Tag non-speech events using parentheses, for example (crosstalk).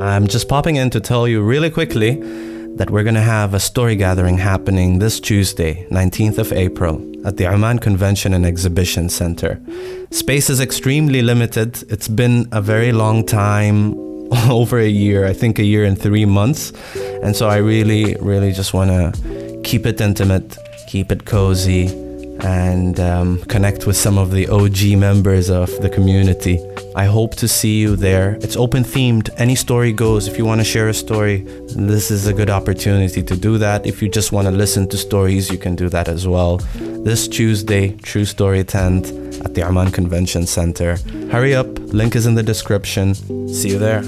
I'm just popping in to tell you really quickly that we're going to have a story gathering happening this Tuesday, 19th of April, at the Oman Convention and Exhibition Center. Space is extremely limited. It's been a very long time, (laughs) over a year, I think a year and three months. And so I really, really just want to keep it intimate, keep it cozy, and um, connect with some of the OG members of the community. I hope to see you there. It's open themed, any story goes. If you want to share a story, this is a good opportunity to do that. If you just want to listen to stories, you can do that as well. This Tuesday, True Story Tent at the Oman Convention Center. Hurry up, link is in the description. See you there.